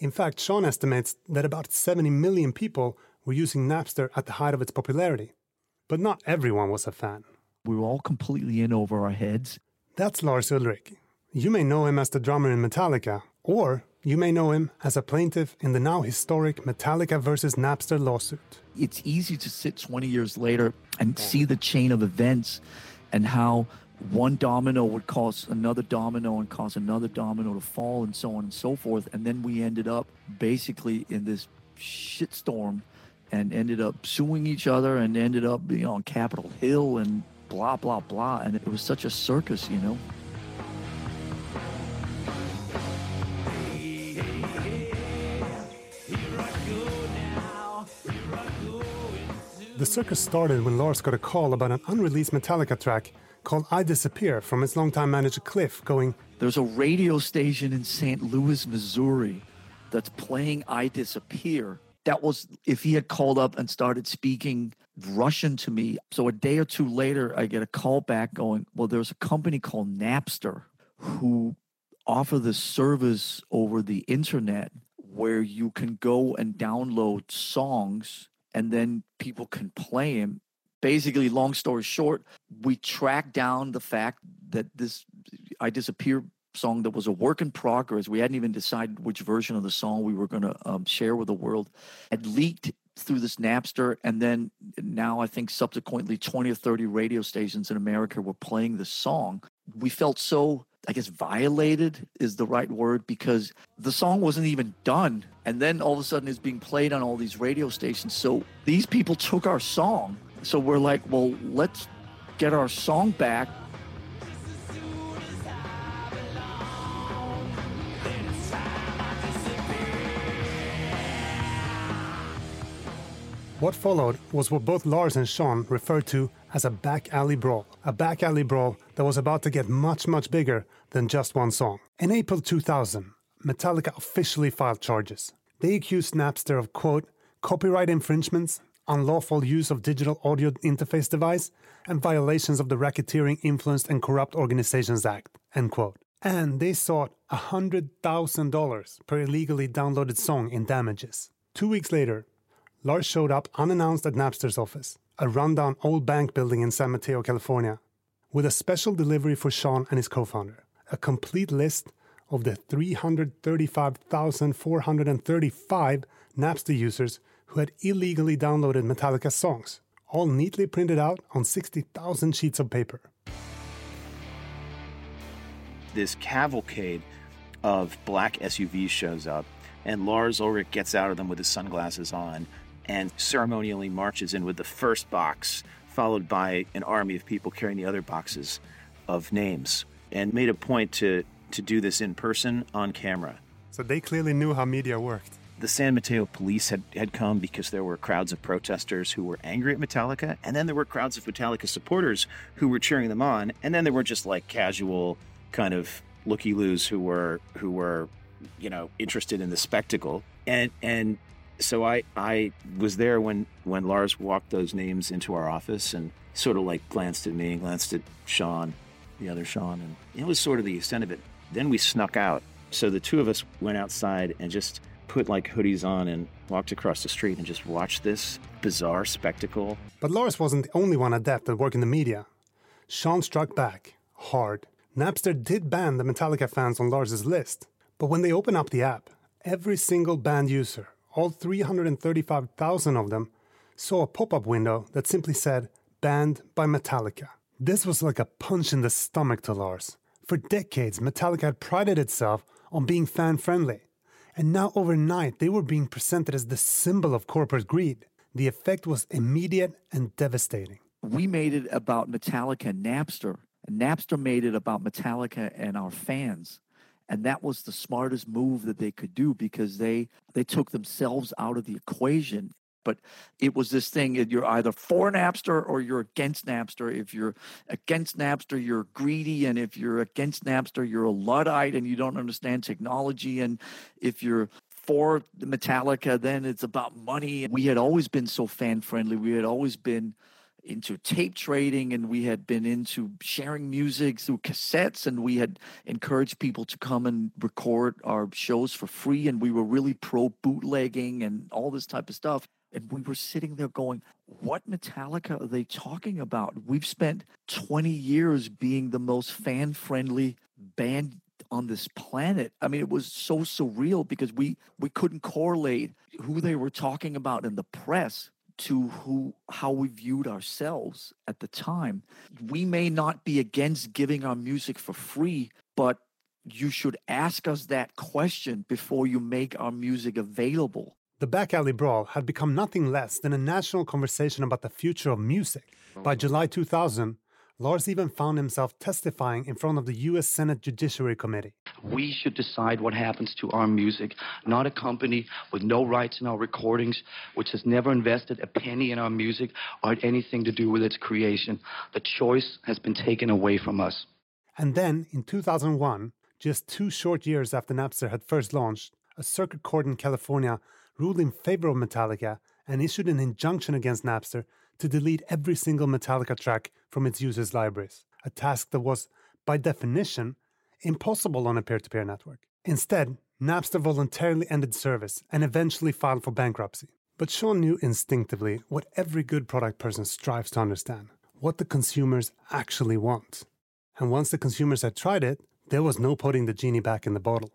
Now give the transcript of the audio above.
In fact, Sean estimates that about 70 million people were using Napster at the height of its popularity. But not everyone was a fan. We were all completely in over our heads. That's Lars Ulrich. You may know him as the drummer in Metallica, or you may know him as a plaintiff in the now historic Metallica versus Napster lawsuit. It's easy to sit 20 years later and see the chain of events and how one domino would cause another domino and cause another domino to fall and so on and so forth. And then we ended up basically in this shitstorm and ended up suing each other and ended up being on Capitol Hill and blah, blah, blah. And it was such a circus, you know. The circus started when Lars got a call about an unreleased Metallica track called I Disappear from his longtime manager Cliff, going, There's a radio station in St. Louis, Missouri that's playing I Disappear. That was if he had called up and started speaking Russian to me. So a day or two later, I get a call back going, Well, there's a company called Napster who offer this service over the internet where you can go and download songs and then people can play them. Basically, long story short, we tracked down the fact that this I Disappear song that was a work in progress, we hadn't even decided which version of the song we were going to um, share with the world, had leaked through this Napster. And then now I think subsequently 20 or 30 radio stations in America were playing this song. We felt so I guess violated is the right word because the song wasn't even done. And then all of a sudden it's being played on all these radio stations. So these people took our song. So we're like, well, let's get our song back. What followed was what both Lars and Sean referred to as a back alley brawl. A back alley brawl that was about to get much, much bigger than just one song. In April 2000, Metallica officially filed charges. They accused Napster of, quote, copyright infringements, unlawful use of digital audio interface device, and violations of the Racketeering Influenced and Corrupt Organizations Act, end quote. And they sought $100,000 per illegally downloaded song in damages. Two weeks later, Lars showed up unannounced at Napster's office, a rundown old bank building in San Mateo, California, with a special delivery for Sean and his co founder. A complete list of the 335,435 Napster users who had illegally downloaded Metallica songs, all neatly printed out on 60,000 sheets of paper. This cavalcade of black SUVs shows up, and Lars Ulrich gets out of them with his sunglasses on and ceremonially marches in with the first box, followed by an army of people carrying the other boxes of names, and made a point to, to do this in person on camera. So they clearly knew how media worked. The San Mateo police had, had come because there were crowds of protesters who were angry at Metallica, and then there were crowds of Metallica supporters who were cheering them on, and then there were just like casual kind of looky loos who were who were you know interested in the spectacle and and so I I was there when when Lars walked those names into our office and sort of like glanced at me, and glanced at Sean, the other Sean, and it was sort of the extent of it. Then we snuck out. So the two of us went outside and just put like hoodies on and walked across the street and just watched this bizarre spectacle. But Lars wasn't the only one adept at working the media. Sean struck back hard. Napster did ban the Metallica fans on Lars's list, but when they opened up the app, every single banned user all 335,000 of them, saw a pop up window that simply said, Banned by Metallica. This was like a punch in the stomach to Lars. For decades, Metallica had prided itself on being fan friendly. And now, overnight, they were being presented as the symbol of corporate greed. The effect was immediate and devastating. We made it about Metallica and Napster, and Napster made it about Metallica and our fans and that was the smartest move that they could do because they they took themselves out of the equation but it was this thing you're either for napster or you're against napster. If you're against napster you're greedy and if you're against napster you're a luddite and you don't understand technology. And if you're for metallica then it's about money. We had always been so fan friendly we had always been into tape trading and we had been into sharing music through cassettes and we had encouraged people to come and record our shows for free. And we were really pro bootlegging and all this type of stuff and we were sitting there going what metallica are they talking about we've spent 20 years being the most fan friendly band on this planet i mean it was so surreal because we we couldn't correlate who they were talking about in the press to who how we viewed ourselves at the time. We may not be against giving our music for free, but you should ask us that question before you make our music available. The Back Alley Brawl had become nothing less than a national conversation about the future of music. By July 2000, Lars even found himself testifying in front of the U.S. Senate Judiciary Committee. We should decide what happens to our music, not a company with no rights in our recordings, which has never invested a penny in our music or had anything to do with its creation. The choice has been taken away from us. And then, in 2001, just two short years after Napster had first launched, a circuit court in California ruled in favor of Metallica and issued an injunction against Napster to delete every single Metallica track from its users' libraries, a task that was, by definition, impossible on a peer to peer network. Instead, Napster voluntarily ended service and eventually filed for bankruptcy. But Sean knew instinctively what every good product person strives to understand what the consumers actually want. And once the consumers had tried it, there was no putting the genie back in the bottle.